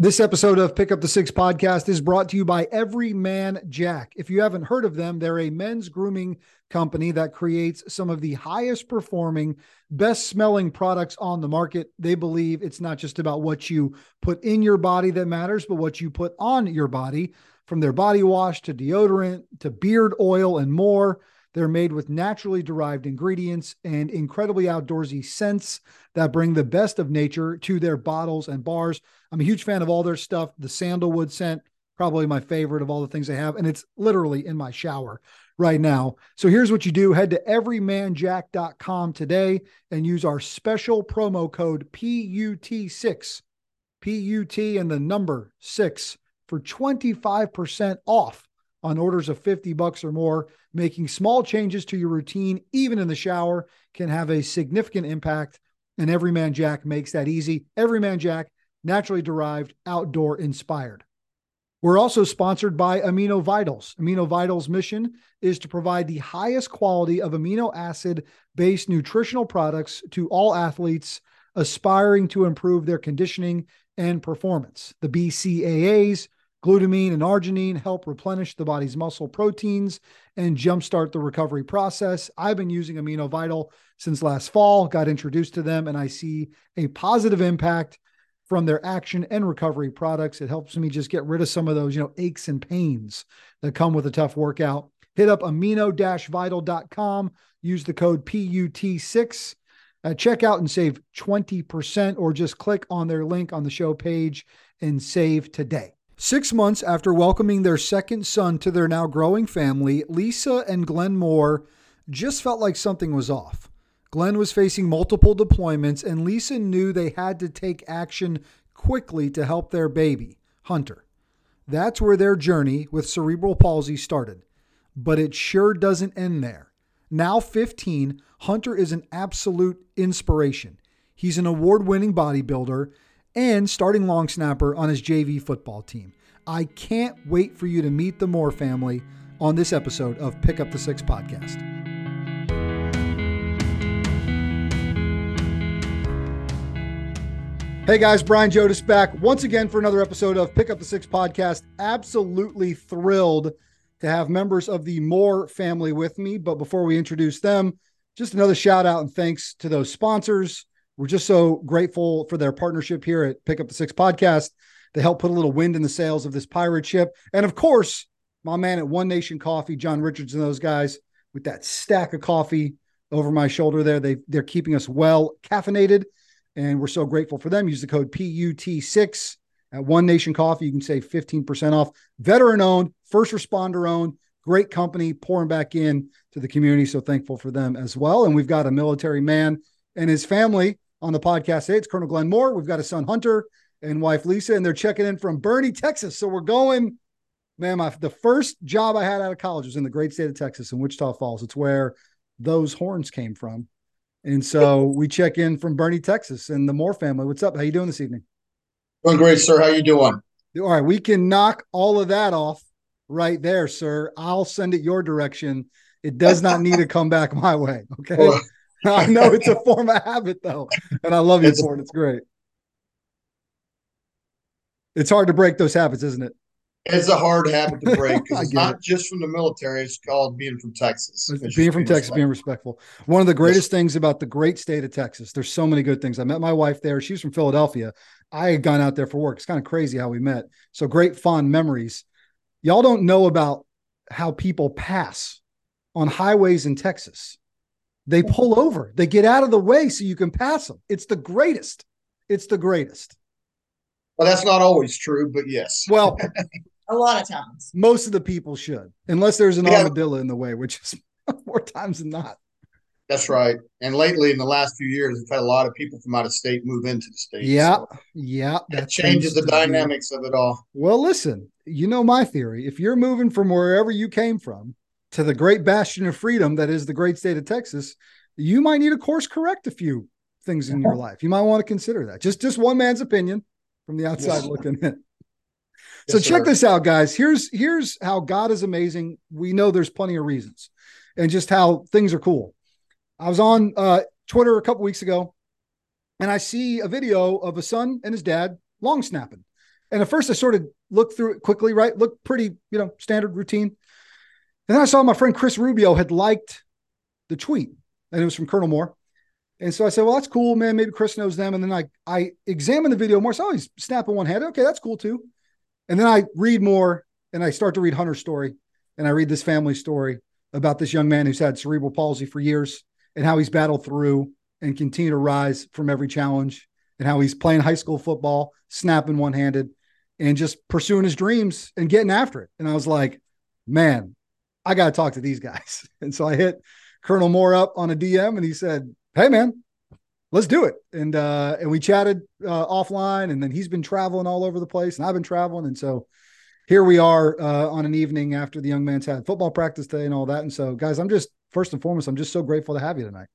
This episode of Pick Up the Six podcast is brought to you by Everyman Jack. If you haven't heard of them, they're a men's grooming company that creates some of the highest performing, best smelling products on the market. They believe it's not just about what you put in your body that matters, but what you put on your body from their body wash to deodorant to beard oil and more. They're made with naturally derived ingredients and incredibly outdoorsy scents that bring the best of nature to their bottles and bars. I'm a huge fan of all their stuff. The sandalwood scent, probably my favorite of all the things they have, and it's literally in my shower right now. So here's what you do head to everymanjack.com today and use our special promo code PUT6, PUT and the number six for 25% off on orders of 50 bucks or more. Making small changes to your routine, even in the shower, can have a significant impact. And Everyman Jack makes that easy. Everyman Jack, naturally derived, outdoor inspired. We're also sponsored by Amino Vitals. Amino Vitals' mission is to provide the highest quality of amino acid based nutritional products to all athletes aspiring to improve their conditioning and performance. The BCAAs Glutamine and arginine help replenish the body's muscle proteins and jumpstart the recovery process. I've been using Amino Vital since last fall, got introduced to them, and I see a positive impact from their action and recovery products. It helps me just get rid of some of those, you know, aches and pains that come with a tough workout. Hit up amino-vital.com, use the code PUT6 at checkout and save 20% or just click on their link on the show page and save today. Six months after welcoming their second son to their now growing family, Lisa and Glenn Moore just felt like something was off. Glenn was facing multiple deployments, and Lisa knew they had to take action quickly to help their baby, Hunter. That's where their journey with cerebral palsy started. But it sure doesn't end there. Now 15, Hunter is an absolute inspiration. He's an award winning bodybuilder and starting long snapper on his JV football team. I can't wait for you to meet the Moore family on this episode of Pick Up the Six podcast. Hey guys, Brian Jodis back once again for another episode of Pick Up the Six podcast. Absolutely thrilled to have members of the Moore family with me. But before we introduce them, just another shout out and thanks to those sponsors we're just so grateful for their partnership here at Pick Up the Six podcast. They help put a little wind in the sails of this pirate ship. And of course, my man at One Nation Coffee, John Richards, and those guys with that stack of coffee over my shoulder there. They they're keeping us well caffeinated, and we're so grateful for them. Use the code PUT6 at One Nation Coffee. You can save 15% off. Veteran owned, first responder owned, great company pouring back in to the community. So thankful for them as well. And we've got a military man and his family on the podcast today. It's Colonel Glenn Moore. We've got a son Hunter and wife Lisa, and they're checking in from Boerne, Texas. So we're going, man. My the first job I had out of college was in the great state of Texas in Wichita Falls. It's where those horns came from. And so we check in from Boerne, Texas, and the Moore family. What's up? How you doing this evening? Doing great, sir. How you doing? All right, we can knock all of that off right there, sir. I'll send it your direction. It does not need to come back my way. Okay. Well, I know it's a form of habit though, and I love you it's, for it. It's great. It's hard to break those habits, isn't it? It's a hard habit to break because it's not it. just from the military. It's called being from Texas. It's being from Texas, being respectful. One of the greatest yes. things about the great state of Texas. There's so many good things. I met my wife there. She's from Philadelphia. I had gone out there for work. It's kind of crazy how we met. So great, fond memories. Y'all don't know about how people pass on highways in Texas. They pull over, they get out of the way so you can pass them. It's the greatest. It's the greatest. Well, that's not always true, but yes. Well, a lot of times. Most of the people should, unless there's an yeah. armadillo in the way, which is more times than not. That's right. And lately, in the last few years, we've had a lot of people from out of state move into the state. Yeah, so yeah, that changes the dynamics be. of it all. Well, listen, you know my theory. If you're moving from wherever you came from, to the great bastion of freedom that is the great state of Texas, you might need to course correct a few things in your life. You might want to consider that. Just just one man's opinion from the outside yes. looking in. Yes, so check sir. this out, guys. Here's here's how God is amazing. We know there's plenty of reasons, and just how things are cool. I was on uh, Twitter a couple weeks ago, and I see a video of a son and his dad long snapping. And at first I sort of looked through it quickly, right? Looked pretty, you know, standard routine. And then I saw my friend Chris Rubio had liked the tweet and it was from Colonel Moore. And so I said, well, that's cool, man. Maybe Chris knows them. And then I, I examine the video more. So oh, he's snapping one head. Okay, that's cool too. And then I read more and I start to read Hunter's story and I read this family story about this young man who's had cerebral palsy for years and how he's battled through and continue to rise from every challenge and how he's playing high school football, snapping one handed and just pursuing his dreams and getting after it. And I was like, man, I got to talk to these guys. And so I hit Colonel Moore up on a DM and he said, Hey man, let's do it. And, uh, and we chatted, uh, offline and then he's been traveling all over the place and I've been traveling. And so here we are, uh, on an evening after the young man's had football practice today and all that. And so guys, I'm just, first and foremost, I'm just so grateful to have you tonight.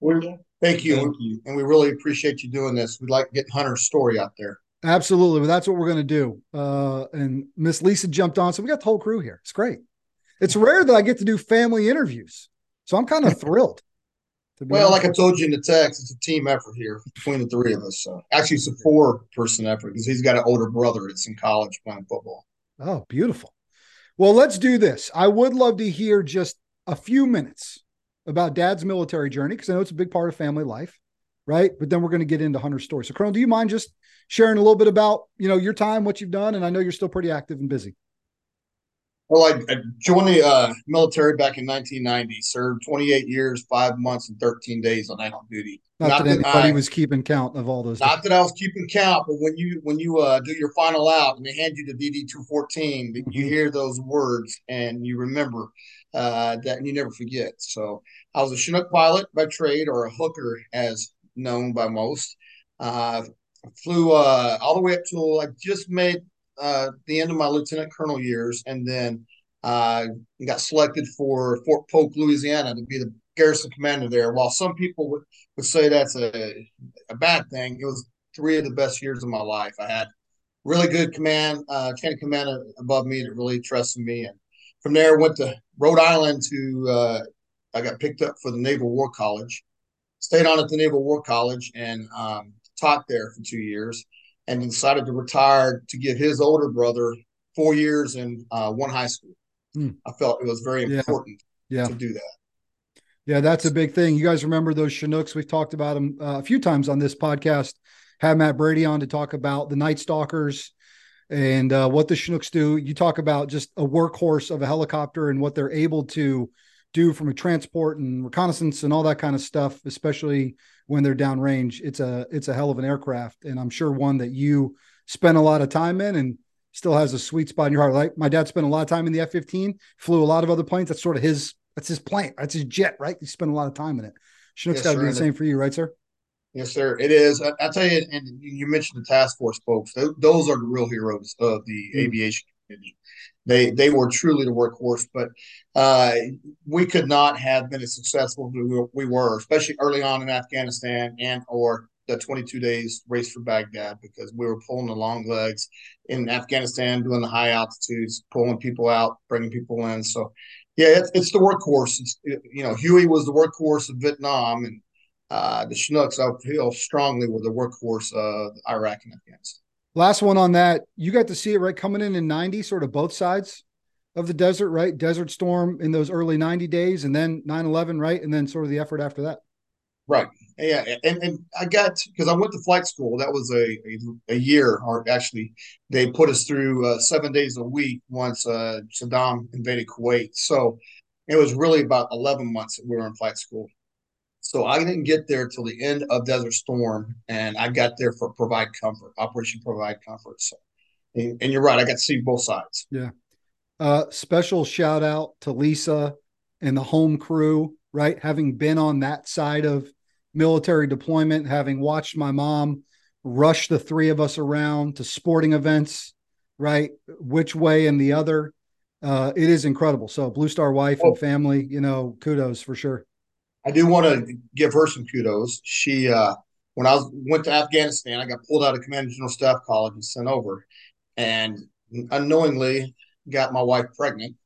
Well, thank you. Thank you. And we really appreciate you doing this. We'd like to get Hunter's story out there. Absolutely. Well, that's what we're going to do. Uh, and Miss Lisa jumped on. So we got the whole crew here. It's great. It's rare that I get to do family interviews. So I'm kind of thrilled. Well, like I told you in the text, it's a team effort here between the three of us. So actually, it's a four person effort because he's got an older brother that's in college playing football. Oh, beautiful. Well, let's do this. I would love to hear just a few minutes about dad's military journey because I know it's a big part of family life, right? But then we're going to get into Hunter's story. So, Colonel, do you mind just sharing a little bit about you know your time, what you've done, and I know you're still pretty active and busy. Well, I, I joined the uh, military back in 1990. Served 28 years, five months, and 13 days on active duty. Not, not that, that anybody I, was keeping count of all those. Not days. that I was keeping count, but when you when you uh, do your final out and they hand you the DD 214, mm-hmm. you hear those words and you remember uh, that, and you never forget. So I was a Chinook pilot by trade, or a hooker, as known by most. Uh, flew uh, all the way up to I just made uh, the end of my lieutenant colonel years, and then uh, got selected for Fort Polk, Louisiana, to be the garrison commander there. While some people would, would say that's a, a bad thing, it was three of the best years of my life. I had really good command, uh, chain of command above me that really trusted me, and from there went to Rhode Island to. Uh, I got picked up for the Naval War College, stayed on at the Naval War College, and um, taught there for two years and decided to retire to give his older brother four years in uh, one high school. Hmm. I felt it was very important yeah. Yeah. to do that. Yeah, that's a big thing. You guys remember those Chinooks? We've talked about them uh, a few times on this podcast. Had Matt Brady on to talk about the Night Stalkers and uh, what the Chinooks do. You talk about just a workhorse of a helicopter and what they're able to do from a transport and reconnaissance and all that kind of stuff, especially when they're downrange. It's a it's a hell of an aircraft, and I'm sure one that you spent a lot of time in and still has a sweet spot in your heart. Like my dad spent a lot of time in the F-15, flew a lot of other planes. That's sort of his that's his plane. That's his jet, right? He spent a lot of time in it. Chinook's yes, got to do the same for you, right, sir? Yes, sir. It is. I, I tell you, and you mentioned the task force folks. Those are the real heroes of the mm. aviation community they they were truly the workhorse. But uh, we could not have been as successful as we were, especially early on in Afghanistan and or the 22 days race for Baghdad because we were pulling the long legs in Afghanistan, doing the high altitudes, pulling people out, bringing people in. So, yeah, it's, it's the workhorse. It's, you know, Huey was the workhorse of Vietnam, and uh, the Chinooks, I feel strongly, were the workhorse of Iraq and Afghanistan. Last one on that. You got to see it right coming in in 90, sort of both sides of the desert, right? Desert Storm in those early 90 days and then 9 11, right? And then sort of the effort after that. Right. Yeah. And, and I got, because I went to flight school, that was a, a, a, year, or actually, they put us through uh, seven days a week once uh, Saddam invaded Kuwait. So it was really about 11 months that we were in flight school. So I didn't get there till the end of Desert Storm, and I got there for Provide Comfort, Operation Provide Comfort. So, and, and you're right, I got to see both sides. Yeah. Uh, special shout out to Lisa and the home crew, right? Having been on that side of military deployment, having watched my mom rush the three of us around to sporting events, right? Which way and the other. Uh, it is incredible. So, Blue Star wife and family, you know, kudos for sure. I do want to give her some kudos. She, uh, when I was, went to Afghanistan, I got pulled out of Command General Staff College and sent over, and unknowingly got my wife pregnant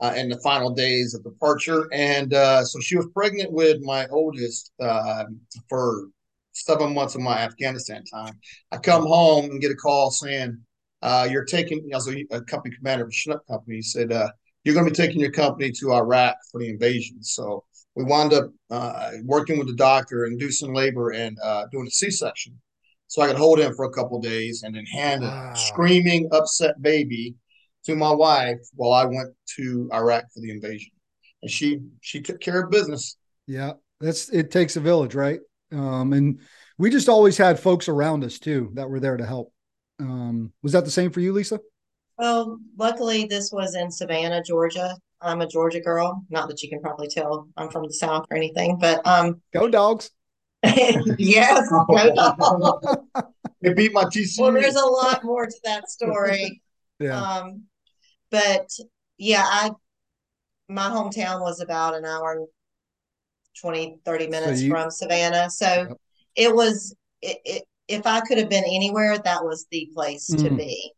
uh, in the final days of departure. And uh, so she was pregnant with my oldest uh, for seven months of my Afghanistan time. I come home and get a call saying, uh, "You're taking." I was a, a company commander of a Chinook company. He said, uh, "You're going to be taking your company to Iraq for the invasion." So we wound up uh, working with the doctor, and inducing labor, and uh, doing a C-section. So I could hold him for a couple days and then hand wow. a screaming, upset baby to my wife while I went to Iraq for the invasion. And she she took care of business. Yeah, that's it takes a village, right? Um, and we just always had folks around us too that were there to help. Um, was that the same for you, Lisa? Well, luckily this was in Savannah, Georgia. I'm a Georgia girl. Not that you can probably tell I'm from the South or anything, but um, go dogs. yes, go dogs. it beat my TCU. Well, there's a lot more to that story. yeah. Um, but yeah, I my hometown was about an hour and 20, 30 minutes so you, from Savannah. So yep. it was, it, it, if I could have been anywhere, that was the place mm. to be.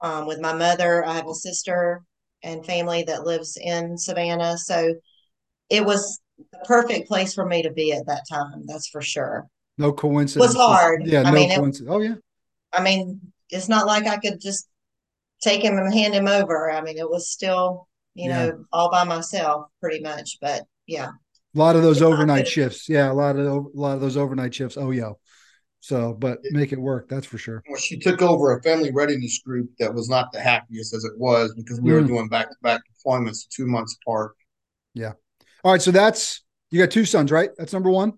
Um, with my mother, I have a sister and family that lives in Savannah. So it was the perfect place for me to be at that time. That's for sure. No coincidence. It was hard. Yeah, I no mean, coincidence. It, oh, yeah. I mean, it's not like I could just take him and hand him over. I mean, it was still, you yeah. know, all by myself pretty much. But yeah. A lot of those overnight shifts. Yeah, a lot of a lot of those overnight shifts. Oh yeah. So, but make it work. That's for sure. Well, she took over a family readiness group that was not the happiest as it was because we mm. were doing back to back deployments two months apart. Yeah. All right. So that's you got two sons, right? That's number one.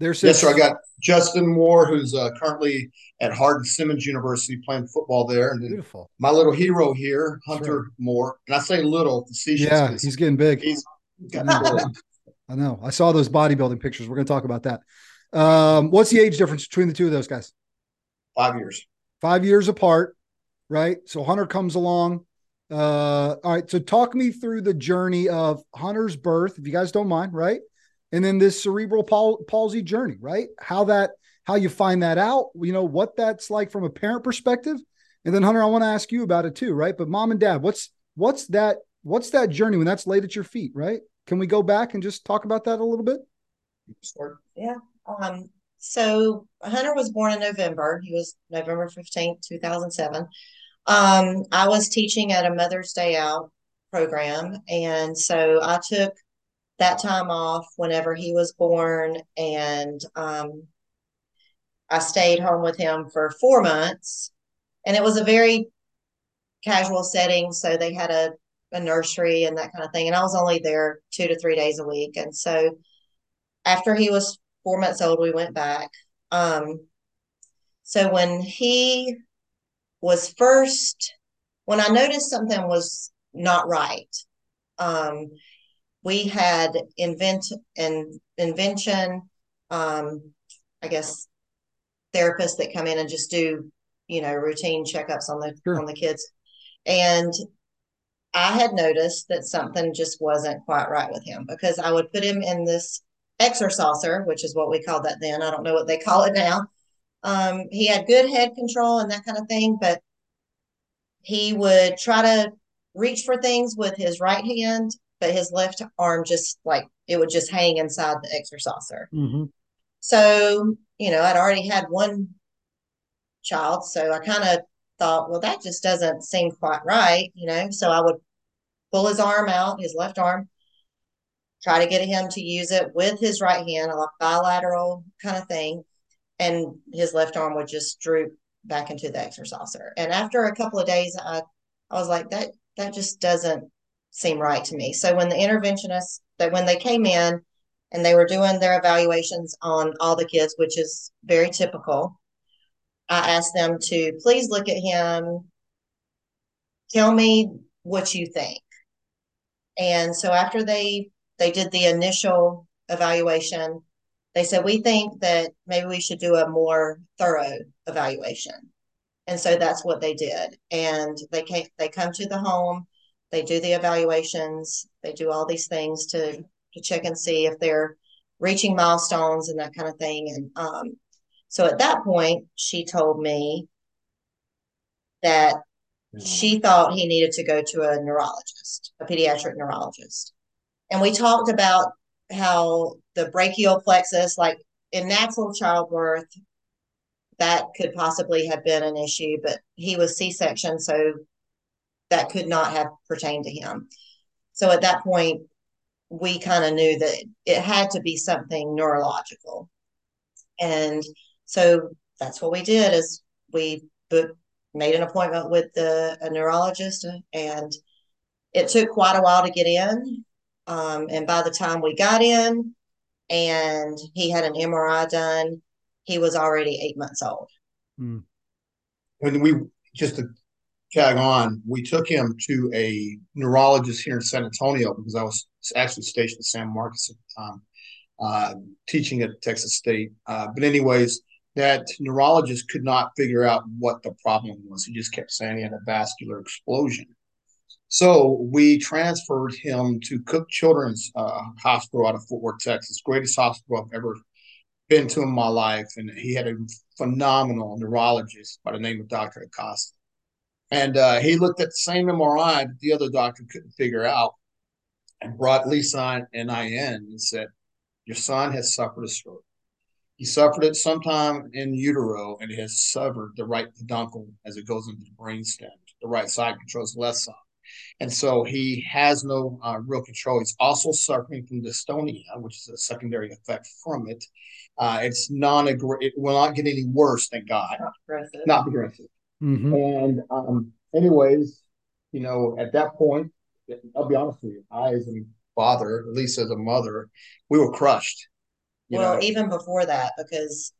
There's yes, sir. I got Justin Moore, who's uh, currently at Hardin Simmons University playing football there, and beautiful. My little hero here, Hunter right. Moore, and I say little facetious. Yeah, he's getting big. He's, I, know. I know. I saw those bodybuilding pictures. We're going to talk about that. Um, what's the age difference between the two of those guys? Five years. Five years apart, right? So Hunter comes along. Uh, all right. So talk me through the journey of Hunter's birth, if you guys don't mind, right? and then this cerebral pal- palsy journey, right? How that how you find that out, you know, what that's like from a parent perspective. And then Hunter, I want to ask you about it too, right? But mom and dad, what's what's that what's that journey when that's laid at your feet, right? Can we go back and just talk about that a little bit? Yeah. Um, so Hunter was born in November. He was November 15th, 2007. Um, I was teaching at a Mother's Day Out program. And so I took that time off whenever he was born and um, i stayed home with him for four months and it was a very casual setting so they had a, a nursery and that kind of thing and i was only there two to three days a week and so after he was four months old we went back um, so when he was first when i noticed something was not right um, we had invent and invention um, i guess therapists that come in and just do you know routine checkups on the sure. on the kids and i had noticed that something just wasn't quite right with him because i would put him in this exersaucer which is what we called that then i don't know what they call it now um, he had good head control and that kind of thing but he would try to reach for things with his right hand but his left arm just like it would just hang inside the exersaucer. Mm-hmm. So, you know, I'd already had one child. So I kind of thought, well, that just doesn't seem quite right, you know. So I would pull his arm out, his left arm, try to get him to use it with his right hand, a bilateral kind of thing. And his left arm would just droop back into the exersaucer. And after a couple of days, I, I was like, that that just doesn't seem right to me. So when the interventionists that when they came in and they were doing their evaluations on all the kids, which is very typical, I asked them to please look at him, tell me what you think. And so after they they did the initial evaluation, they said we think that maybe we should do a more thorough evaluation. And so that's what they did. And they came they come to the home they do the evaluations, they do all these things to, to check and see if they're reaching milestones and that kind of thing. And um, so at that point, she told me that she thought he needed to go to a neurologist, a pediatric neurologist. And we talked about how the brachial plexus, like in natural childbirth, that could possibly have been an issue, but he was C section, so that could not have pertained to him. So at that point, we kind of knew that it had to be something neurological. And so that's what we did is we made an appointment with the a neurologist and it took quite a while to get in. Um, and by the time we got in and he had an MRI done, he was already eight months old. Hmm. When we just to tag on, we took him to a neurologist here in San Antonio because I was actually stationed in San Marcos at the time, uh, teaching at Texas State. Uh, but anyways, that neurologist could not figure out what the problem was. He just kept saying he had a vascular explosion. So we transferred him to Cook Children's uh, Hospital out of Fort Worth, Texas, greatest hospital I've ever been to in my life. And he had a phenomenal neurologist by the name of Dr. Acosta. And uh, he looked at the same MRI that the other doctor couldn't figure out and brought Lisa and I in and said, Your son has suffered a stroke. He suffered it sometime in utero and it has severed the right peduncle as it goes into the brainstem. The right side controls the left side. And so he has no uh, real control. He's also suffering from dystonia, which is a secondary effect from it. Uh, it's non it will not get any worse, thank God. Not progressive. Not progressive. Mm-hmm. And um, anyways, you know, at that point, I'll be honest with you, I as a father, at least as a mother, we were crushed. well, know? even before that, because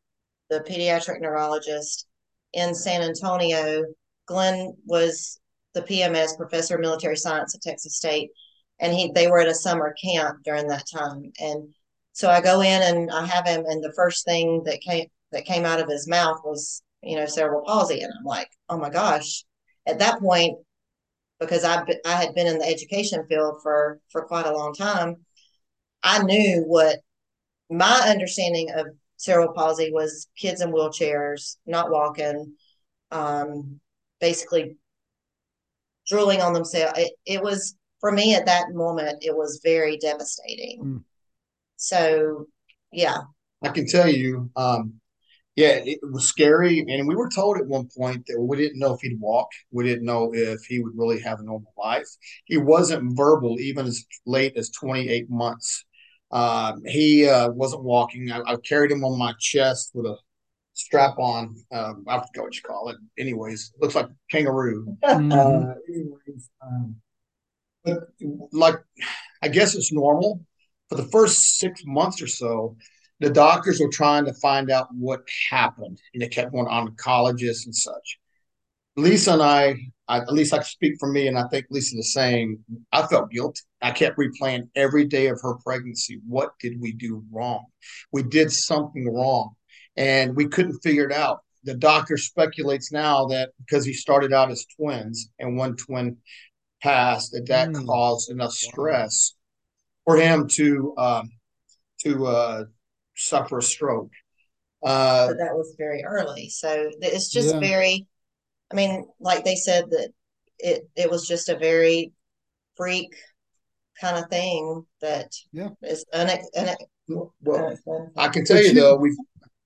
the pediatric neurologist in San Antonio, Glenn was the PMS, Professor of Military Science at Texas State, and he they were at a summer camp during that time. And so I go in and I have him, and the first thing that came that came out of his mouth was, you know, cerebral palsy, and I'm like, oh my gosh. At that point, because I I had been in the education field for for quite a long time, I knew what my understanding of cerebral palsy was kids in wheelchairs, not walking, um, basically drooling on themselves. It, it was for me at that moment, it was very devastating. Mm. So, yeah, I can tell you, um, yeah, it was scary. And we were told at one point that we didn't know if he'd walk. We didn't know if he would really have a normal life. He wasn't verbal even as late as 28 months. Um, he uh, wasn't walking. I, I, carried him on my chest with a strap on. Um, I forget what you call it. Anyways, looks like kangaroo. Mm-hmm. Uh, anyways, um, but like, I guess it's normal for the first six months or so the doctors were trying to find out what happened, and they kept going on oncologists and such. Lisa and I, I, at least I can speak for me, and I think Lisa the same. I felt guilty. I kept replaying every day of her pregnancy. What did we do wrong? We did something wrong, and we couldn't figure it out. The doctor speculates now that because he started out as twins and one twin passed, that that mm. caused enough stress for him to um, to uh, suffer a stroke. Uh, but that was very early. So it's just yeah. very, I mean, like they said that it, it was just a very freak kind of thing that yeah. is unex- unex- well, I can tell you though, we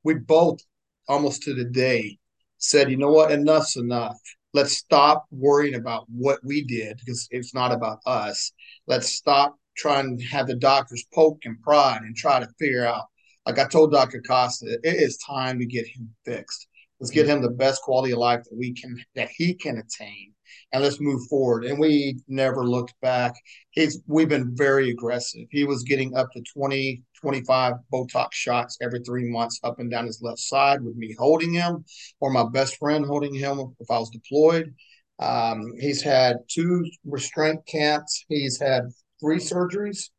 we both almost to the day said, you know what, enough's enough. Let's stop worrying about what we did because it's not about us. Let's stop trying to have the doctors poke and prod and try to figure out like I told Dr. Acosta, it is time to get him fixed. Let's get him the best quality of life that we can that he can attain, and let's move forward. And we never looked back. He's we've been very aggressive. He was getting up to 20, 25 Botox shots every three months up and down his left side with me holding him, or my best friend holding him if I was deployed. Um, he's had two restraint camps. He's had three surgeries.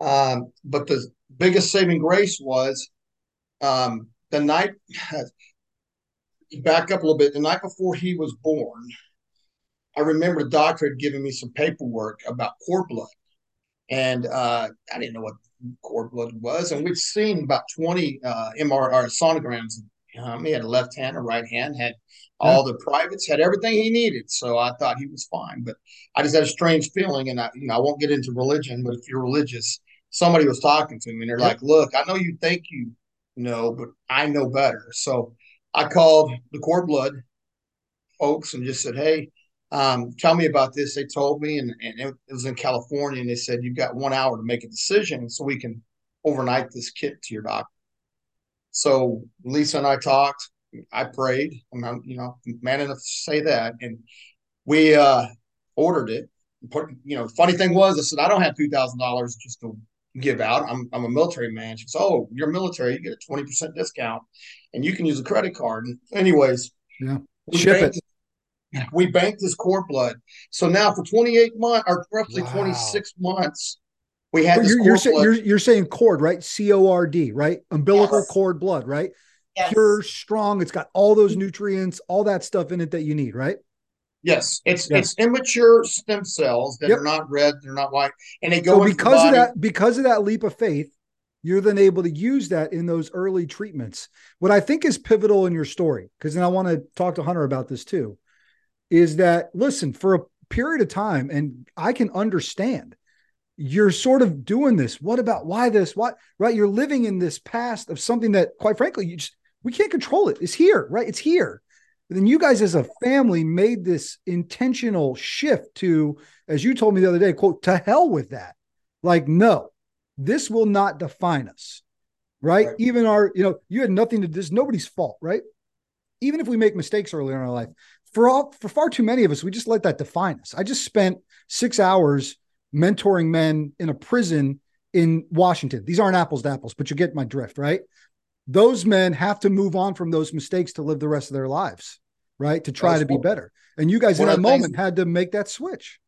Um, but the biggest saving grace was um, the night, back up a little bit, the night before he was born, I remember the doctor had given me some paperwork about cord blood. And uh, I didn't know what cord blood was. And we'd seen about 20 uh, MR or sonograms. Um, he had a left hand, a right hand, had all the privates, had everything he needed. So I thought he was fine. But I just had a strange feeling. And I, you know, I won't get into religion, but if you're religious, somebody was talking to me and they're like, look, I know you think you know, but I know better. So I called the cord blood folks and just said, Hey, um, tell me about this. They told me, and, and it was in California, and they said, You've got one hour to make a decision so we can overnight this kit to your doctor. So Lisa and I talked. I prayed. I'm, you know, man enough to say that. And we uh, ordered it. You know, funny thing was, I said, I don't have $2,000 just to give out. I'm, I'm a military man. She says, Oh, you're military. You get a 20% discount and you can use a credit card. And anyways, yeah, ship it. We banked this cord blood. So now for 28 months or roughly wow. 26 months, we had you're, you're, say, you're, you're, saying cord, right? C O R D, right? Umbilical yes. cord blood, right? Yes. Pure, strong. It's got all those nutrients, all that stuff in it that you need, right? Yes, it's yes. it's immature stem cells that yep. are not red, they're not white, and they go so because of that because of that leap of faith. You're then able to use that in those early treatments. What I think is pivotal in your story, because then I want to talk to Hunter about this too, is that listen for a period of time, and I can understand you're sort of doing this. What about why this? What right? You're living in this past of something that, quite frankly, you just we can't control it. It's here, right? It's here. But then you guys as a family made this intentional shift to, as you told me the other day, quote, to hell with that. Like, no, this will not define us. Right? right. Even our, you know, you had nothing to this, nobody's fault, right? Even if we make mistakes early in our life, for all for far too many of us, we just let that define us. I just spent six hours mentoring men in a prison in Washington. These aren't apples to apples, but you get my drift, right? those men have to move on from those mistakes to live the rest of their lives, right? To try to be better. And you guys in that moment had to make that switch.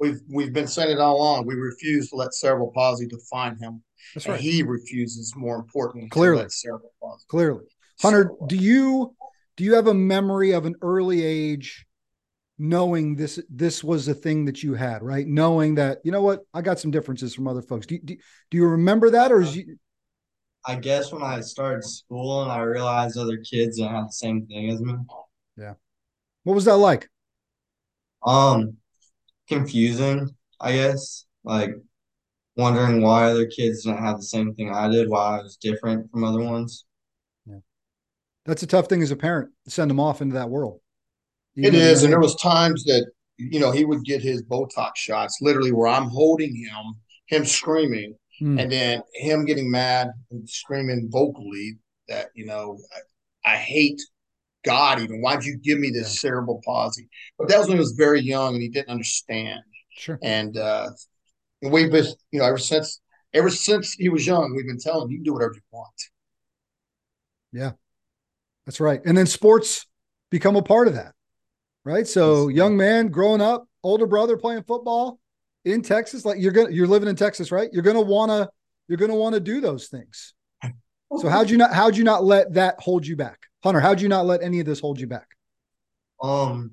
We've we've been saying it all along. We refuse to let cerebral palsy define him. That's right. he refuses, more importantly, clearly. cerebral palsy. Clearly, Hunter, do you do you have a memory of an early age knowing this this was a thing that you had, right? Knowing that you know what, I got some differences from other folks. Do do, do you remember that, or is you, I guess when I started school and I realized other kids didn't have the same thing as me. Yeah. What was that like? Um, confusing, I guess. Like wondering why other kids didn't have the same thing I did, why I was different from other ones. That's a tough thing as a parent send them off into that world. It is, and there was times that you know he would get his Botox shots, literally where I'm holding him, him screaming, Mm. And then him getting mad and screaming vocally that, you know, I, I hate God even. Why'd you give me this yeah. cerebral palsy? But that was when he was very young and he didn't understand. Sure. And uh and we've been, you know, ever since ever since he was young, we've been telling him you can do whatever you want. Yeah. That's right. And then sports become a part of that. Right. So young man growing up, older brother playing football, in Texas, like you're gonna you're living in Texas, right? You're gonna wanna you're gonna want to do those things. So how'd you not how'd you not let that hold you back? Hunter, how'd you not let any of this hold you back? Um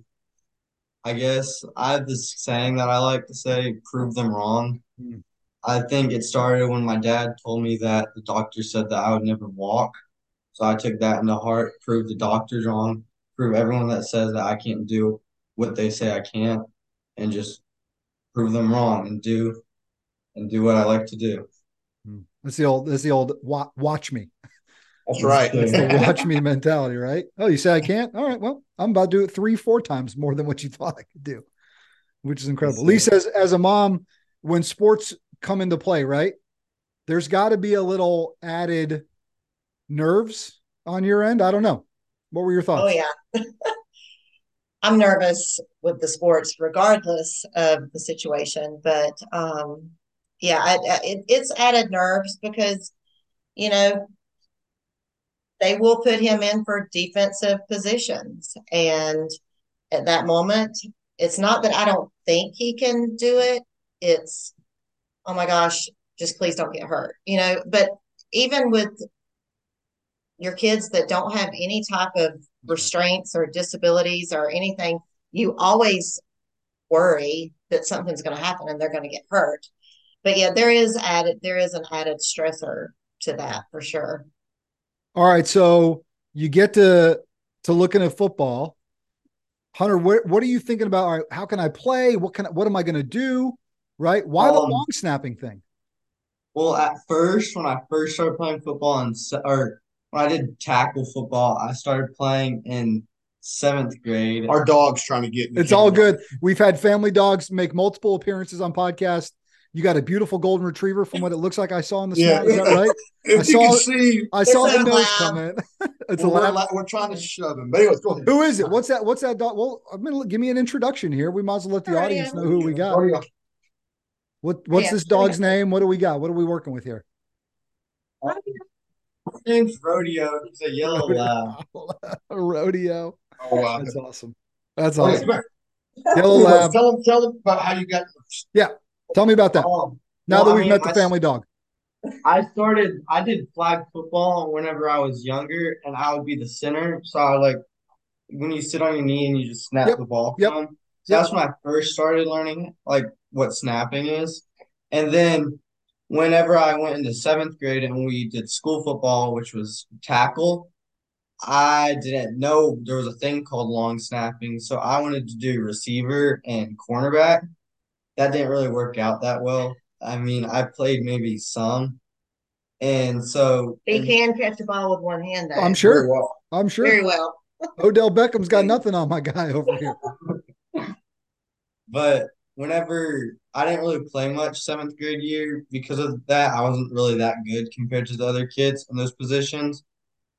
I guess I have this saying that I like to say, prove them wrong. Mm. I think it started when my dad told me that the doctor said that I would never walk. So I took that into heart, prove the doctors wrong, prove everyone that says that I can't do what they say I can't, and just prove them wrong and do and do what I like to do. Hmm. That's the old that's the old watch me. That's right. That's the watch me mentality, right? Oh, you say I can't? All right. Well, I'm about to do it three, four times more than what you thought I could do, which is incredible. Lisa, as a mom, when sports come into play, right? There's got to be a little added nerves on your end. I don't know. What were your thoughts? Oh yeah. I'm nervous with the sports, regardless of the situation. But um, yeah, I, I, it, it's added nerves because you know they will put him in for defensive positions, and at that moment, it's not that I don't think he can do it. It's oh my gosh, just please don't get hurt, you know. But even with your kids that don't have any type of restraints or disabilities or anything, you always worry that something's going to happen and they're going to get hurt. But yeah, there is added there is an added stressor to that for sure. All right, so you get to to looking at football. Hunter, what, what are you thinking about? All right, how can I play? What can what am I going to do? Right? Why um, the long snapping thing? Well, at first, when I first started playing football and or when I did tackle football, I started playing in seventh grade. Our dog's trying to get. in the It's all good. We've had family dogs make multiple appearances on podcast. You got a beautiful golden retriever from what it looks like I saw in the Yeah. snap. Is that right? If I you can saw- see, I saw the a nose lab. come in. it's a we're, lab. we're trying to shove him. But anyways, go ahead. Who is it? What's that? What's that dog? Well, I'm gonna give me an introduction here. We might as well let the Rodeo. audience know who we got. Rodeo. What What's Yeah, this Rodeo. dog's name? What do we got? What are we working with here? His name's Rodeo. He's a yellow lab. Rodeo. Oh, wow. That's awesome. That's awesome. Yellow lab. Tell them, tell them about how you got. Yeah. Tell me about that. Um, Now well, that we've mean, met the I- family dog. I started. I did flag football whenever I was younger, and I would be the center. So I like when you sit on your knee and you just snap Yep, the ball. yep, from. So that's when I first started learning like what snapping is, and then whenever I went into seventh grade and we did school football, which was tackle, I didn't know there was a thing called long snapping, so I wanted to do receiver and cornerback. That didn't really work out that well. I mean, I played maybe some. And so He can catch a ball with one hand, though. I'm sure. well. I'm sure. Very well. Odell Beckham's got nothing on my guy over here. But whenever I didn't really play much seventh grade year because of that, I wasn't really that good compared to the other kids in those positions.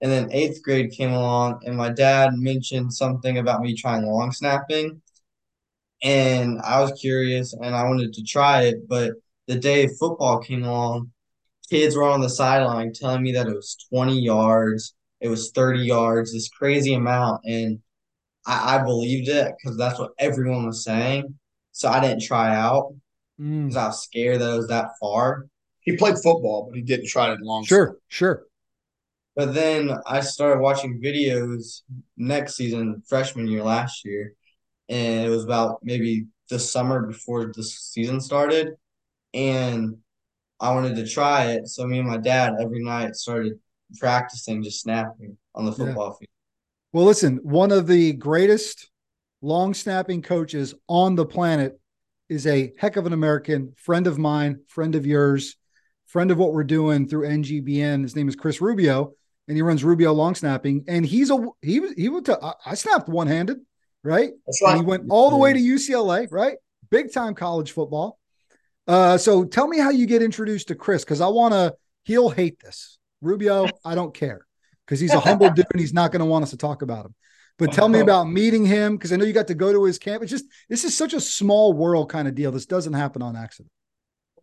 And then eighth grade came along, and my dad mentioned something about me trying long snapping. And I was curious and I wanted to try it. But the day football came along, kids were on the sideline telling me that it was 20 yards, it was 30 yards, this crazy amount. And I, I believed it because that's what everyone was saying. So I didn't try out Mm, because I was scared that it was that far. He played football, but he didn't try it long. sure, sure. But then I started watching videos next season, freshman year last year, and it was about maybe the summer before the season started. And I wanted to try it. So me and my dad every night started practicing just snapping on the Yeah. football field. Well, listen, one of the greatest long snapping coaches on the planet is a heck of an American friend of mine, friend of yours, friend of what we're doing through NGBN. His name is Chris Rubio, and he runs Rubio Long Snapping. And he's a he was he went to I, snapped one handed, right? That's And right. he went all the way to UCLA, right? Big time college football. Uh, so tell me how you get introduced to Chris because I want to. He'll hate this, Rubio. I don't care because he's a humble dude and he's not going to want us to talk about him. But tell me about meeting him because I know you got to go to his camp. It's just this is such a small world kind of deal. This doesn't happen on accident.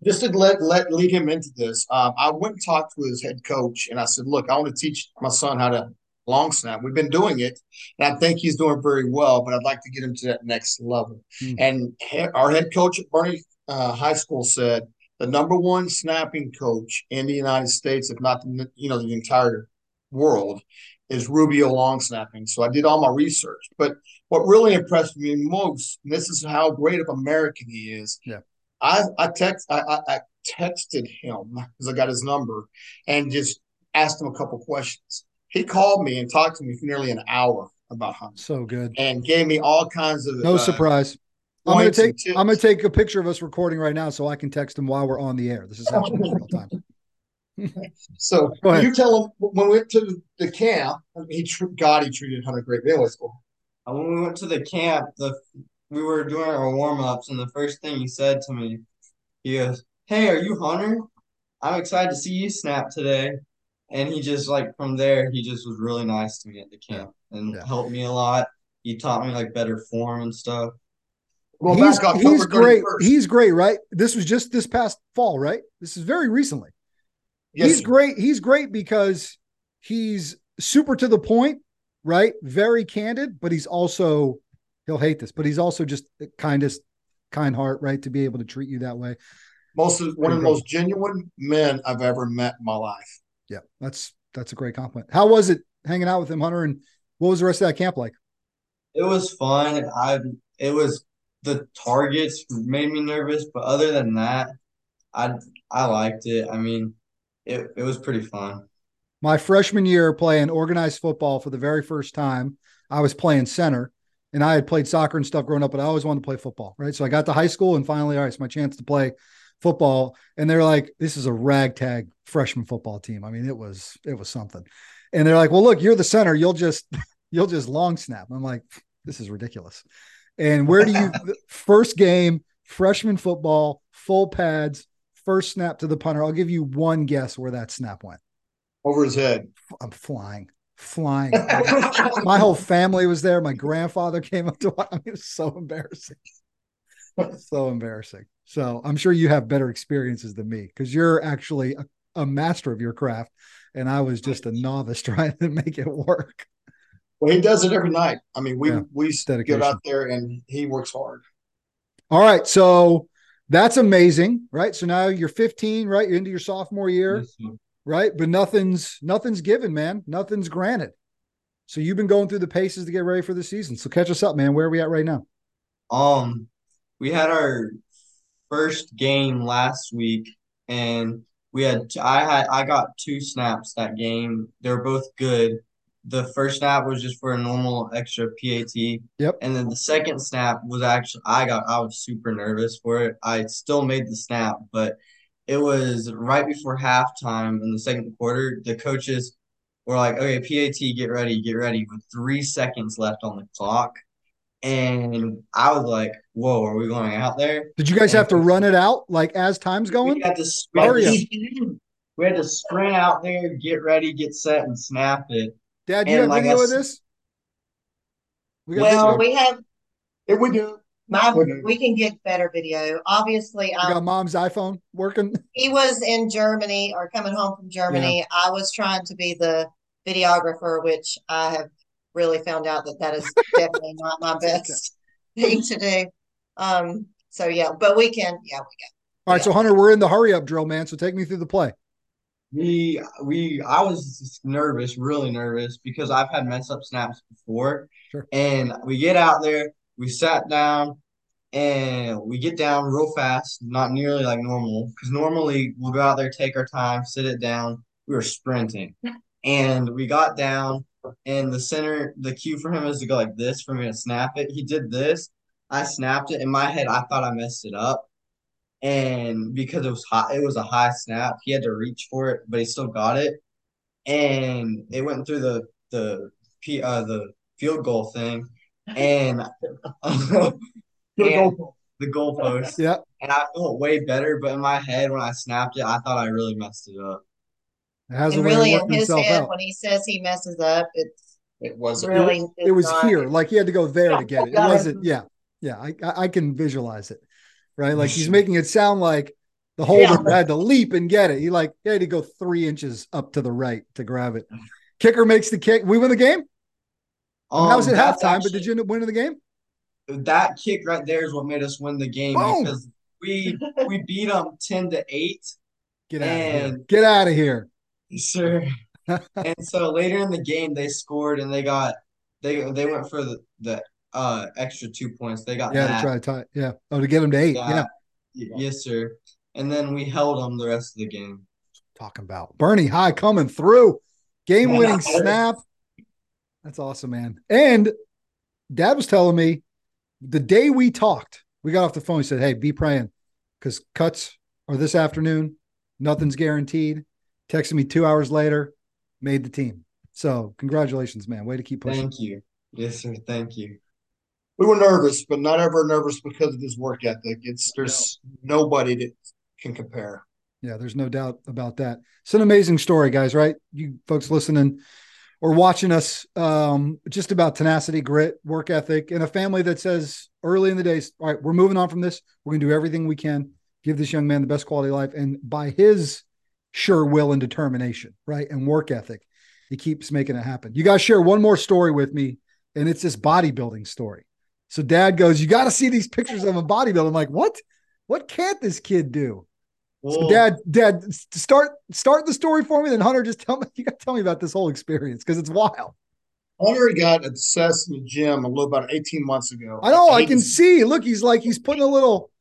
just to let let lead him into this, um, I went and talked to his head coach, and I said, "Look, I want to teach my son how to long snap. We've been doing it, and I think he's doing very well, but I'd like to get him to that next level." Hmm. And he- our head coach at Boerne uh, High School said the number one snapping coach in the United States, if not the you know the entire world, is Rubio long snapping. So I did all my research, but what really impressed me most, and this is how great of American he is. Yeah. I I text I, I, I texted him because I got his number and just asked him a couple questions. He called me and talked to me for nearly an hour about hunting So good. and gave me all kinds of No uh, surprise. I'm gonna take. I'm gonna take a picture of us recording right now so I can text him while we're on the air. This is in real time. So you tell him when we went to the camp, he tr- God he treated Hunter great. But anyways, go. And when we went to the camp, the we were doing our warm ups, and the first thing he said to me, he goes, "Hey, are you Hunter? I'm excited to see you snap today." And he just like from there, he just was really nice to me at the camp and Yeah. helped me a lot. He taught me like better form and stuff. Going he's, he's great. 31st. He's great, right? This was just this past fall, right? This is very recently. Yes, he's sir. great. He's great because he's super to the point, right? Very candid, but he's also he'll hate this, but he's also just the kindest, kind heart, right? To be able to treat you that way. most of one of the most genuine men I've ever met in my life. Yeah, that's that's a great compliment. How was it hanging out with him, Hunter? And what was the rest of that camp like? It was fun. I it was the targets made me nervous, but other than that, I I liked it. I mean, it it was pretty fun. My freshman year playing organized football for the very first time, I was playing center and I had played soccer and stuff growing up, but I always wanted to play football. Right. So I got to high school and finally, all right, it's my chance to play football. And they're like, this is a ragtag freshman football team. I mean, it was, it was something. And they're like, "Well, look, you're the center. You'll just you'll just long snap." I'm like, "This is ridiculous." And where do you first game freshman football, full pads, first snap to the punter? I'll give you one guess where that snap went. Over his head. I'm flying, flying. My whole family was there. My grandfather came up to. I mean, it was so embarrassing. so embarrassing. So I'm sure you have better experiences than me because you're actually a, a master of your craft, and I was just a novice trying to make it work. Well, he does it every night. I mean, we Yeah, we dedication. get out there and he works hard. All right, so that's amazing, right? So now you're 15, right? You're into your sophomore year, Yes, right? But nothing's nothing's given, man. Nothing's granted. So you've been going through the paces to get ready for the season. So catch us up, man. Where are we at right now? Um, we had our first game last week, and we had I had I got two snaps that game. They were both good. The first snap was just for a normal extra PAT. Yep. And then the second snap was actually I got I was super nervous for it. I still made the snap, but it was right before halftime in the second quarter. The coaches were like, "Okay, PAT, get ready, get ready," with three seconds left on the clock. And I was like, "Whoa, are we going out there?" Did you guys have to run it out like as time's going? We had to sprint. We had to sprint out there, get ready, get set, and snap it. Dad, do you And have like video I of this? We got Well, video. we have If we do, my Okay. we can get better video. Obviously, I got mom's iPhone working. he was in Germany or coming home from Germany. I was trying to be the videographer, which I have really found out that that is definitely not my best thing to do. Um, so yeah, but we can, yeah, we can. All right, so Hunter, we're in the hurry up drill, man. So take me through the play. We we I was nervous, really nervous because I've had mess up snaps before. Sure. And we get out there, we sat down, and we get down real fast, not nearly like normal. Because normally we'll go out there, take our time, sit it down. We were sprinting, and we got down, and the center, the cue for him is to go like this for me to snap it. He did this. I snapped it in my head. I thought I messed it up. And because it was high, it was a high snap. He had to reach for it, but he still got it. And it went through the the P uh the field goal thing, and and the goalpost. Yeah. And I felt way better, but in my head when I snapped it, I thought I really messed it up. It has can. a really, in his head, out. when he says he messes up, it's it wasn't. really It was not- here, like he had to go there to get it. It wasn't, yeah, yeah. I I I can visualize it, right? Like he's making it sound like the holder Yeah. had to leap and get it. He like he had to go three inches up to the right to grab it. Kicker makes the kick. We win the game. I that was Um, at that's halftime, but did you end up winning the game? that kick right there is what made us win the game Boom. because we we beat them ten to eight. Get out of here. And- Get out of here. Sure. and so later in the game, they scored and they got they they went for the the uh extra two points. They got Yeah, that. to try to tie. Yeah. Oh, to get them to eight. Yeah. Yeah. Y- Yes, sir. And then we held them the rest of the game. Talking about Boerne High coming through. Game winning snap. That's awesome, man. And dad was telling me the day we talked, we got off the phone. He said, Hey, be praying because cuts are this afternoon. Nothing's guaranteed. Texted me two hours later, made the team. So congratulations, man. Way to keep pushing. Thank you. Yes, sir. Thank you. We were nervous, but not ever nervous because of his work ethic. It's there's nobody that can compare. Yeah, there's no doubt about that. It's an amazing story, guys, right? You folks listening or watching us, um, just about tenacity, grit, work ethic, and a family that says early in the days, all right, we're moving on from this. We're going to do everything we can, give this young man the best quality of life. And by his sure will and determination, right, and work ethic, he keeps making it happen. You guys share one more story with me, and it's this bodybuilding story. So dad goes, You got to see these pictures of a bodybuilder. I'm like, What? What can't this kid do? So dad, dad, start start the story for me. Then Hunter, just tell me you got to tell me about this whole experience because it's wild. Hunter got obsessed in the gym a little about 18 months ago. I know. I can see. Look, he's like he's putting a little,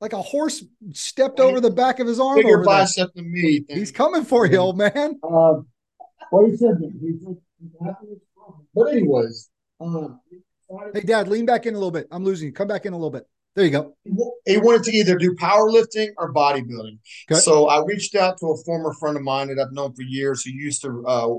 like a horse stepped over the back of his arm. bigger bicep than me. He's coming for you, old man. What he said, but anyways, um, Hey, dad, lean back in a little bit. I'm losing you. Come back in a little bit. There you go. he wanted to either do powerlifting or bodybuilding. Okay. So I reached out to a former friend of mine that I've known for years who used to uh,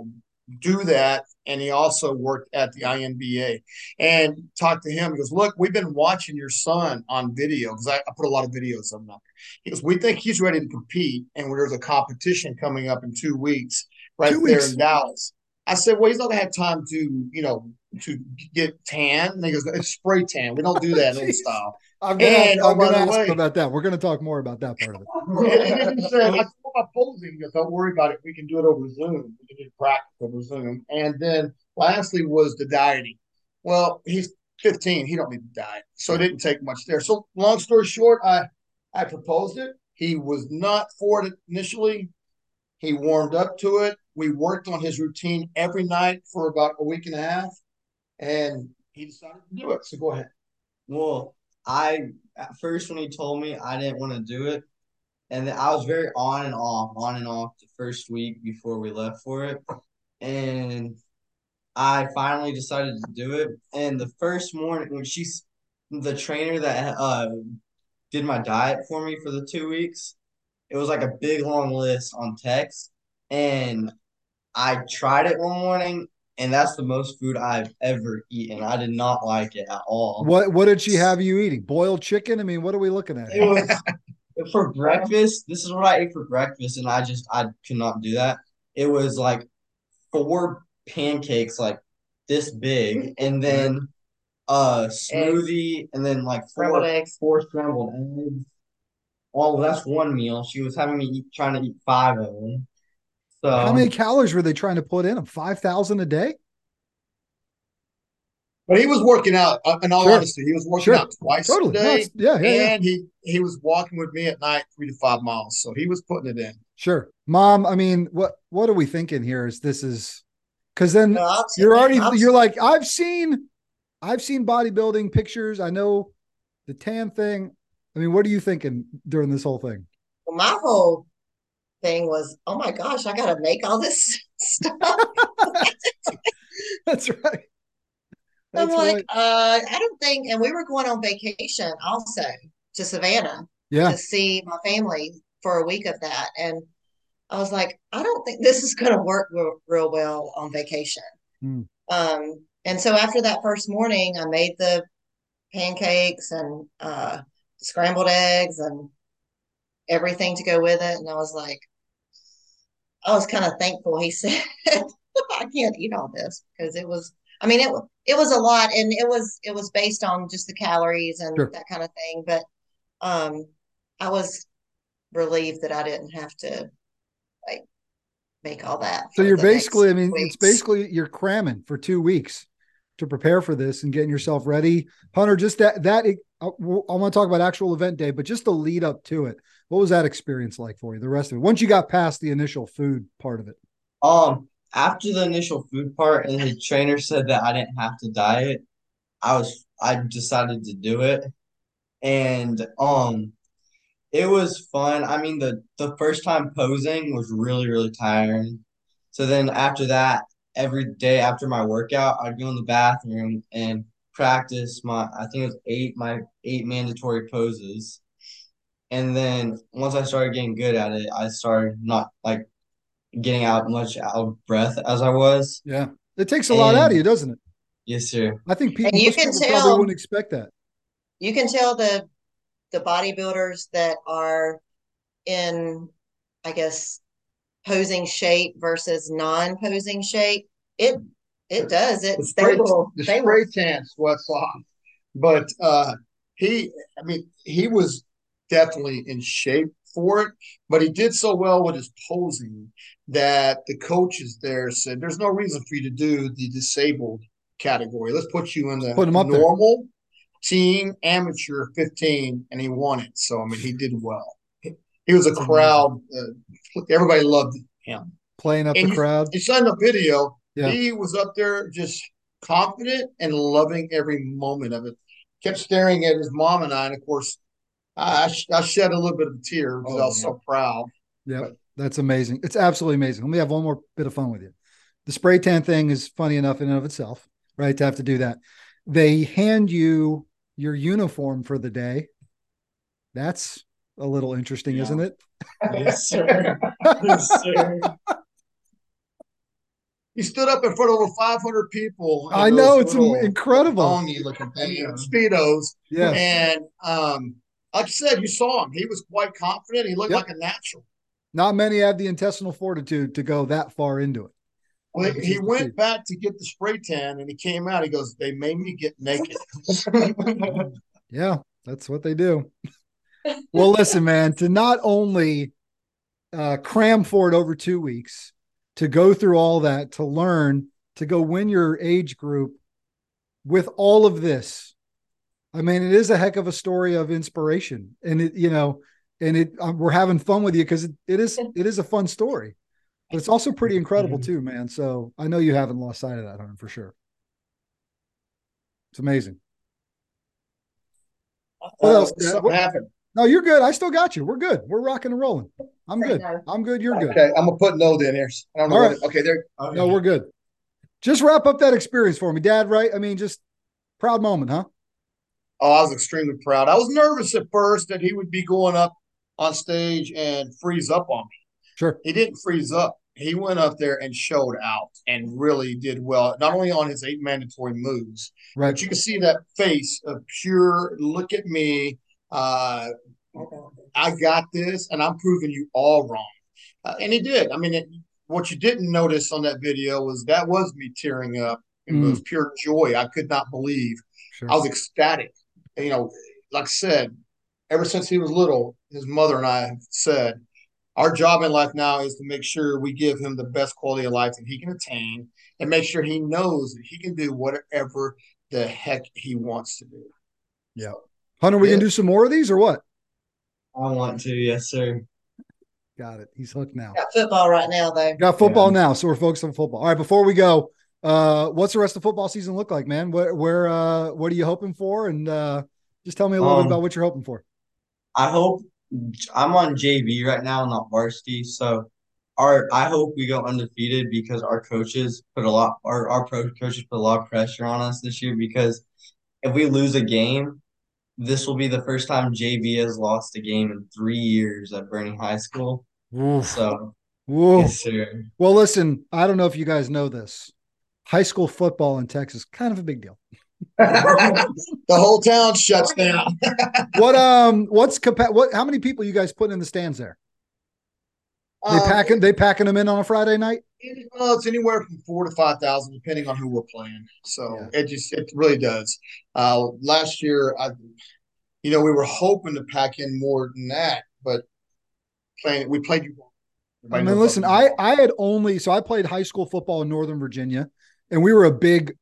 do that. And he also worked at the INBA and talked to him. He goes, Look, we've been watching your son on video because I, I, put a lot of videos of him up. He goes, We think he's ready to compete. And there's a competition coming up in two weeks right two there weeks. in Dallas. I said, Well, he's not to have time to, you know, to get tan. And he goes, It's spray tan. We don't do that in oh, style. I'm gonna, and, I'm oh, gonna ask way, about that. We're gonna talk more about that part of it. and he said, I told my posing, don't worry about it. We can do it over Zoom. We can do practice over Zoom. And then lastly was the dieting. Well, he's 15. He don't need to diet. So it didn't take much there. So long story short, I I proposed it. He was not for it initially. He warmed up to it. We worked on his routine every night for about a week and a half. And he decided to do it. So go ahead. Well, I at first when he told me I didn't want to do it, and I was very on and off, on and off the first week before we left for it, and I finally decided to do it. And the first morning when she's the trainer that uh did my diet for me for the two weeks, it was like a big long list on text, and I tried it one morning and that's the most food I've ever eaten. I did not like it at all. What What did she have you eating? Boiled chicken? I mean, what are we looking at? It was for breakfast. This is what I ate for breakfast, and I just I could not do that. It was like four pancakes, like this big, and then a smoothie, eggs. and then like four scrambled eggs. four scrambled eggs. Oh, that's one meal. She was having me eat, trying to eat five of them. So how many calories were they trying to put in them? Five thousand a day. But he was working out. Uh, in all sure. honesty, he was working sure. out twice totally. a day. No, yeah, yeah, and yeah. he he was walking with me at night, three to five miles. So he was putting it in. Sure, mom. I mean, what what are we thinking here? Is this is because then no, you're already you're like I've seen, I've seen bodybuilding pictures. I know the tan thing. I mean, what are you thinking during this whole thing? Well, my whole thing was, oh my gosh, I got to make all this stuff. That's right. That's I'm like, right. uh, I don't think, and we were going on vacation also to Savannah yeah. to see my family for a week of that. And I was like, I don't think this is going to work real, real, well on vacation. Hmm. Um, and so after that first morning, I made the pancakes and uh, scrambled eggs and everything to go with it. And I was like, I was kind of thankful he said, I can't eat all this because it was, I mean, it, it was a lot and it was, it was based on just the calories and sure. that kind of thing. But um, I was relieved that I didn't have to like make all that. So you're basically, I mean, weeks. it's basically you're cramming for two weeks to prepare for this and getting yourself ready. Hunter, just that, that, I, I want to talk about actual event day, but just the lead up to it what was that experience like for you? The rest of it, once you got past the initial food part of it. Um, after the initial food part, and the trainer said that I didn't have to diet, I was I decided to do it, and um, it was fun. I mean the the first time posing was really really tiring. So then after that, every day after my workout, I'd go in the bathroom and practice my I think it was eight my eight mandatory poses and then once I started getting good at it, I started not like getting out much out of breath as I was. Yeah, it takes a and, lot out of you, doesn't it? Yes, sir. I think people, you can tell, probably wouldn't expect that. You can tell the the bodybuilders that are in, I guess, posing shape versus non-posing shape. It it does. It the spray, they will, the spray will. tan sweats off, but uh, he, I mean, he was definitely in shape for it, but he did so well with his posing that the coaches there said, "There's no reason for you to do the disabled category. Let's put you in the normal there. team amateur 15," and he won it. So I mean, he did well. He was a crowd. Uh, everybody loved him playing up and the you, crowd. You saw in the video. Yeah. He was up there just confident and loving every moment of it. Kept staring at his mom and I, and of course, I, I shed a little bit of a tear because oh, I was yeah. so proud. Yeah, that's amazing. It's absolutely amazing. Let me have one more bit of fun with you. The spray tan thing is funny enough in and of itself, right? To have to do that. They hand you your uniform for the day. That's a little interesting, yeah. isn't it? Yes, sir. yes, sir. he stood up in front of over 500 people. I know it's incredible. looking thing, speedos. Yeah. And um, like I said, you saw him. He was quite confident. He looked Yep. like a natural. Not many have the intestinal fortitude to go that far into it. Well, This he went back to get the spray tan, and he came out. He goes, "They made me get naked." Yeah, that's what they do. well, listen, man, to not only uh, cram for it over two weeks, to go through all that, to learn, to go win your age group with all of this. I mean, it is a heck of a story of inspiration, and it, you know, and it um, we're having fun with you because it, it is it is a fun story, but it's also pretty incredible too, man. So I know you haven't lost sight of that, Hunter, for sure. It's amazing. What else? Uh, Something happened. No, you're good. I still got you. We're good. We're rocking and rolling. I'm good. I'm good. You're good. Okay, I'm gonna put no in here. I don't know. All what right. it- okay, there. No, we're good. Just wrap up that experience for me, Dad. Right? I mean, just proud moment, huh? Oh, I was extremely proud. I was nervous at first that he would be going up on stage and freeze up on me. Sure. He didn't freeze up. He went up there and showed out and really did well, not only on his eight mandatory moves, Right. but you can see that face of pure look at me. Uh, I got this, and I'm proving you all wrong. Uh, and he did. I mean, it, what you didn't notice on that video was that was me tearing up. It Mm. was pure joy. I could not believe. Sure. I was ecstatic. You know, like I said, ever since he was little, his mother and I have said, our job in life now is to make sure we give him the best quality of life that he can attain and make sure he knows that he can do whatever the heck he wants to do. Yeah. Hunter, we Yeah. can do some more of these or what? I want to, yes, sir. Got it. He's hooked now. Got football right now, though. Got football Yeah. now, so we're focused on football. All right. Before we go, uh, what's the rest of the football season look like, man? Where, where, uh, what are you hoping for? And uh, just tell me a little bit Um, about what you're hoping for. I hope I'm on JV right now, not varsity. So our I hope we go undefeated because our coaches put a lot our, our pro coaches put a lot of pressure on us this year because if we lose a game, this will be the first time JV has lost a game in three years at Boerne High School. Oof. So Whoa. yes. Well, listen, I don't know if you guys know this. High school football in Texas, kind of a big deal. the whole town shuts down. What um what's capa- what how many people you guys putting in the stands there? They Um, packing they packing them in on a Friday night? It- Well, it's anywhere from four to five thousand, depending on who we're playing. So it just it really does. Uh, last year, I, you know, we were hoping to pack in more than that, but playing we played. You. I mean, listen, I I had only so I played high school football in Northern Virginia, and we were a big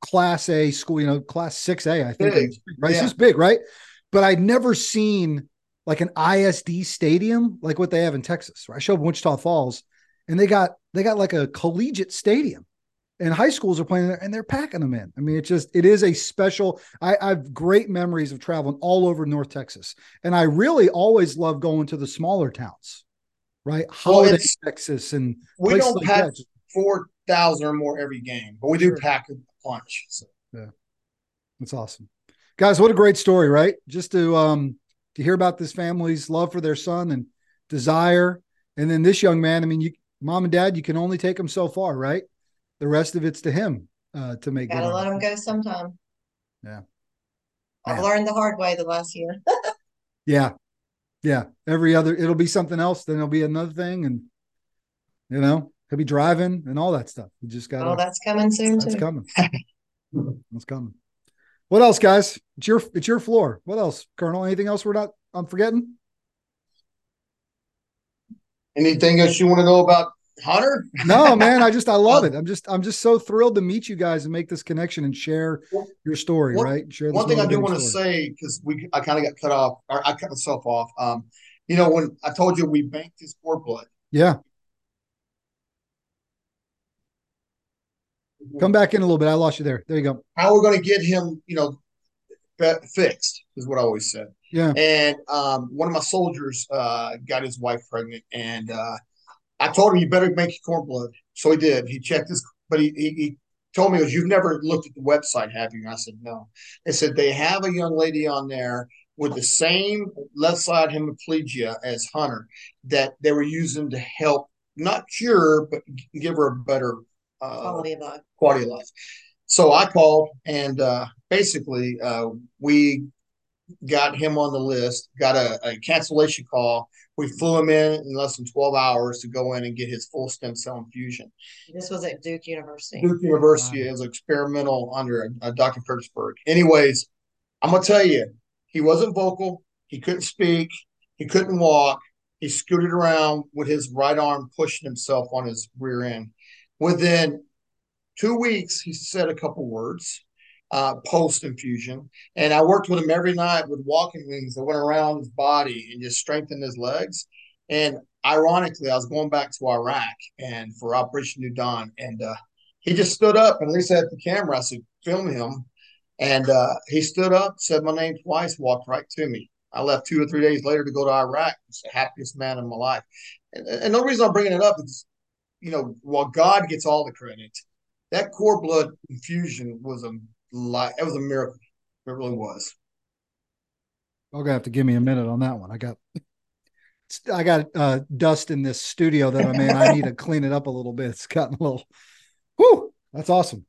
Class A school, you know, Class Six A, I think, Big, right? It's yeah. just big, right? But I'd never seen like an ISD stadium like what they have in Texas. Right? I showed Wichita Falls, and they got they got like a collegiate stadium, and high schools are playing there, and they're packing them in. I mean, it's just it is a special. I, I have great memories of traveling all over North Texas, and I really always love going to the smaller towns, right? Well, Holiday, it's- Texas, and we don't like pack that. four thousand or more every game, but we do Sure. pack a punch. So. That's awesome. Guys, what a great story, right? Just to um to hear about this family's love for their son and desire. And then this young man, I mean, you mom and dad, you can only take him so far, right? The rest of it's to him uh to make Gotta good let on. them go sometime. Yeah. I've Man. learned the hard way the last year. Yeah. Yeah. Every other it'll be something else, then it'll be another thing. And you know, he'll be driving and all that stuff. You just gotta Oh, that's coming soon that's too. coming. That's coming. What else, guys? It's your it's your floor. What else, Colonel? Anything else we're not I'm forgetting? Anything else you want to know about Hunter? no man i just i love it i'm just i'm just so thrilled to meet you guys and make this connection and share your story one- right share this One thing I do want to say because we I kind of got cut off, or I cut myself off. Um, you know, when I told you we banked his cord blood, yeah come back in a little bit i lost you there there you go how we're going to get him, you know, fixed is what I always said. yeah And um, one of my soldiers uh, got his wife pregnant, and uh, I told him you better make your cord blood. So he did. He checked his, but he he, he told me, goes, "You've never looked at the website, have you?" And I said, "No." They said they have a young lady on there with the same left side hemiplegia as Hunter that they were using to help not cure but give her a better uh, Quality of life. quality of life. So I called and uh, basically uh, we got him on the list, got a, a, cancellation call. We flew him in in less than 12 hours to go in and get his full stem cell infusion. This was at Duke University. Duke University wow. is experimental under a, Dr. Kurtzberg. Anyways, I'm going to tell you, he wasn't vocal. He couldn't speak. He couldn't walk. He scooted around with his right arm pushing himself on his rear end. Within two weeks, he said a couple words uh, post infusion. And I worked with him every night with walking wings that went around his body and just strengthened his legs. And ironically, I was going back to Iraq and for Operation New Dawn, and uh, he just stood up and Lisa had the camera. I said, "Film him," and uh, he stood up, said my name twice, walked right to me. I left two or three days later to go to Iraq. It's the happiest man in my life. And, and the reason I'm bringing it up is, you know, while God gets all the credit, that cord blood infusion was a like it was a miracle. It really was. I'm gonna have to give me a minute on that one. I got I got uh, dust in this studio that I'm in. I need to clean it up a little bit. It's gotten a little. Whoo! That's awesome.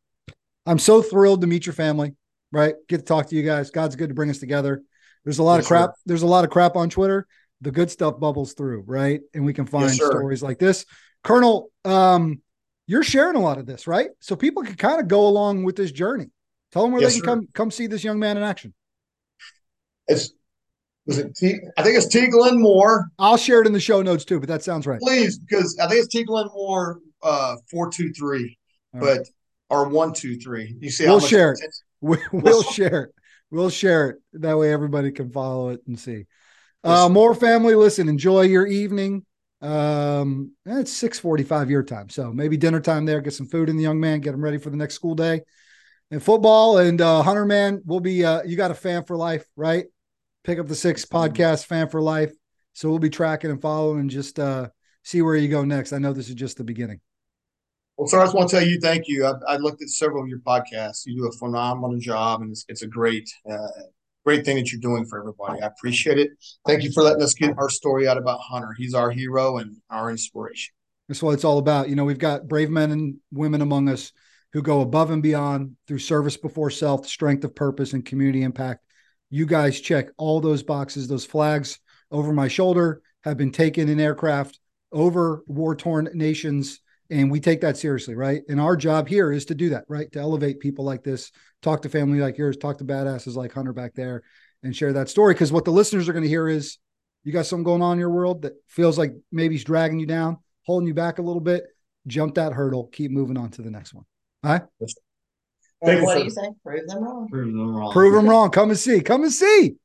I'm so thrilled to meet your family. Right, get to talk to you guys. God's good to bring us together. There's a lot yes, of crap. Sir. There's a lot of crap on Twitter. The good stuff bubbles through, right? And we can find yes, stories like this. Colonel, um, you're sharing a lot of this, right? So people can kind of go along with this journey. Tell them where yes, they can sir. come come see this young man in action. It's was it T? I think it's T. Glenn Moore. I'll share it in the show notes too, but that sounds right. Please, because I think it's T. Glenn Moore uh four two three, but right. or one two three. You see, we'll share it. We, we'll share it. We'll share it. That way, everybody can follow it and see. Uh, Moore family. Listen, enjoy your evening. Um, it's six forty-five your time, so maybe dinner time there. Get some food in the young man. Get him ready for the next school day and football and uh, Hunter man, we'll be uh, you got a fan for life, right? Pick up the six podcast fan for life. So we'll be tracking and following and just uh, see where you go next. I know this is just the beginning. Well, sir, I just want to tell you thank you. I, I looked at several of your podcasts. You do a phenomenal job, and it's, it's a great, uh, great thing that you're doing for everybody. I appreciate it. Thank you for letting us get our story out about Hunter. He's our hero and our inspiration. That's what it's all about. You know, we've got brave men and women among us who go above and beyond through service before self, strength of purpose, and community impact. You guys check all those boxes. Those flags over my shoulder have been taken in aircraft over war torn nations. And we take that seriously, right? And our job here is to do that, right? To elevate people like this, talk to family like yours, talk to badasses like Hunter back there, and share that story. Because what the listeners are going to hear is you got something going on in your world that feels like maybe he's dragging you down, holding you back a little bit. Jump that hurdle, keep moving on to the next one. Huh? And what do you say? Prove them wrong. Prove them wrong. Prove them wrong. Come and see. Come and see.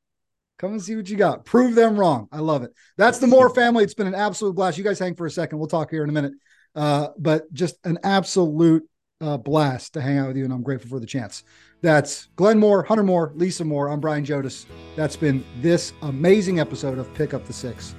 Come and see what you got. Prove them wrong. I love it. That's the Moore family. It's been an absolute blast. You guys hang for a second. We'll talk here in a minute. Uh, but just an absolute uh, blast to hang out with you, and I'm grateful for the chance. That's Glenn Moore, Hunter Moore, Lisa Moore. I'm Brian Jodice. That's been this amazing episode of Pick Up the Six.